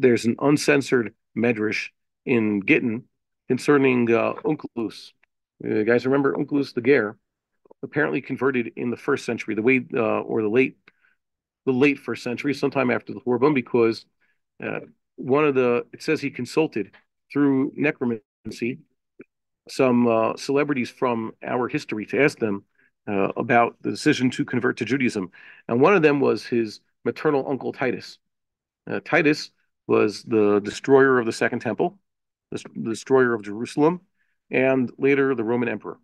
there's an uncensored medrash in Gittin concerning uh, Onkelos. You guys remember Onkelos the Ger? Apparently converted in the first century, the way uh, or the late, the late first century, sometime after the Horban, because uh, one of the it says he consulted through necromancy some uh, celebrities from our history to ask them uh, about the decision to convert to Judaism, and one of them was his maternal uncle Titus. Uh, Titus was the destroyer of the Second Temple, the, destroyer of Jerusalem, and later the Roman emperor,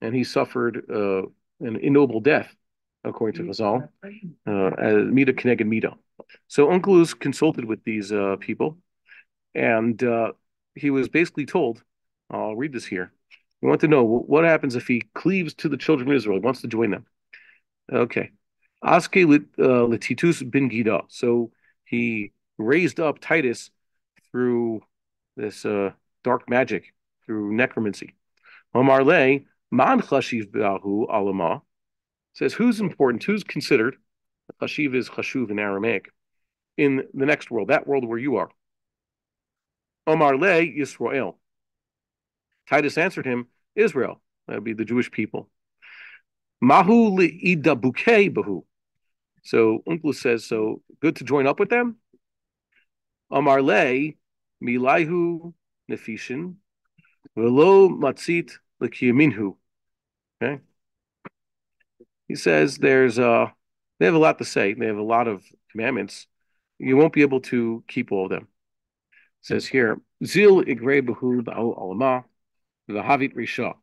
and he suffered uh, an ignoble death, according to Chazal, uh, as Mida Keneged Mida. So Onkelos consulted with these uh, people, and uh, he was basically told, I'll read this here. We want to know what happens if he cleaves to the children of Israel, he wants to join them. Okay. Aske uh, Letitus bin Gida. So he raised up Titus through this uh, dark magic, through necromancy. Omar Le, man chashiv b'ahu alama, says who's important, who's considered, chashiv is chashuv in Aramaic, in the next world, that world where you are. Omar Le Yisrael. Titus answered him, Israel. That would be the Jewish people. Mahu li'idabuke bahu. So Onkelos says, so good to join up with them. Amar le milaihu nefishin velo matzit lekiyaminhu. Okay. He says there's uh they have a lot to say. They have a lot of commandments. You won't be able to keep all of them says here, Zil igrebahu alama v'havit risha.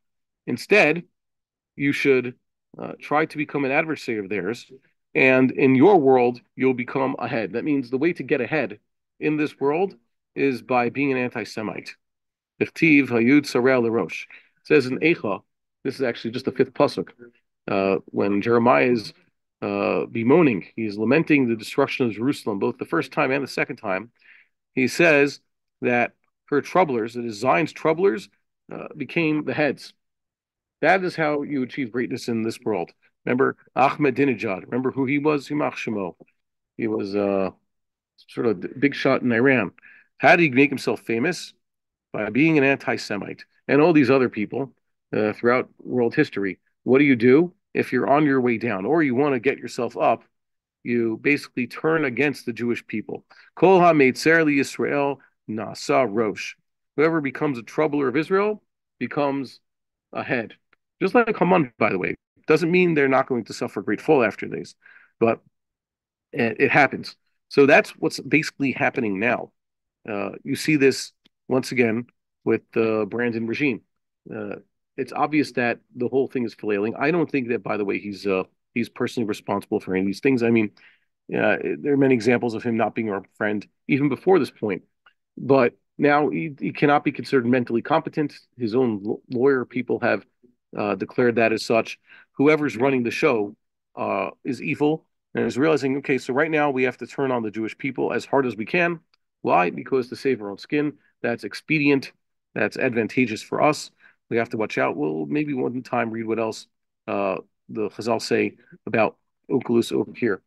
Instead, you should uh, try to become an adversary of theirs, and in your world, you'll become ahead. That means the way to get ahead in this world is by being an anti-Semite. Lerosh. says in Eicha, this is actually just the fifth pasuk, uh, when Jeremiah is uh, bemoaning, he's lamenting the destruction of Jerusalem, both the first time and the second time. He says, that her troublers, that his Zion's troublers, uh, became the heads. That is how you achieve greatness in this world. Remember Ahmadinejad. Remember who he was? Yimach Shemo. He was uh, sort of big shot in Iran. How did he make himself famous? By being an anti-Semite. And all these other people uh, throughout world history. What do you do if you're on your way down, or you want to get yourself up? You basically turn against the Jewish people. Kol ha-meitzer Yisrael Nasa Rosh. Whoever becomes a troubler of Israel becomes a head. Just like Haman, by the way. Doesn't mean they're not going to suffer great fall after this, but it, it happens. So that's what's basically happening now. Uh, you see this once again with the Brandon regime. Uh, it's obvious that the whole thing is flailing. I don't think that, by the way, he's uh, he's personally responsible for any of these things. I mean, there are many examples of him not being our friend even before this point but now he, he cannot be considered mentally competent. His own lawyer people have uh, declared that as such. Whoever's running the show uh, is evil and is realizing, okay, so right now we have to turn on the Jewish people as hard as we can. Why? Because to save our own skin, that's expedient, that's advantageous for us. We have to watch out. Well, maybe one time read what else uh, the Chazal say about Onkelos over here.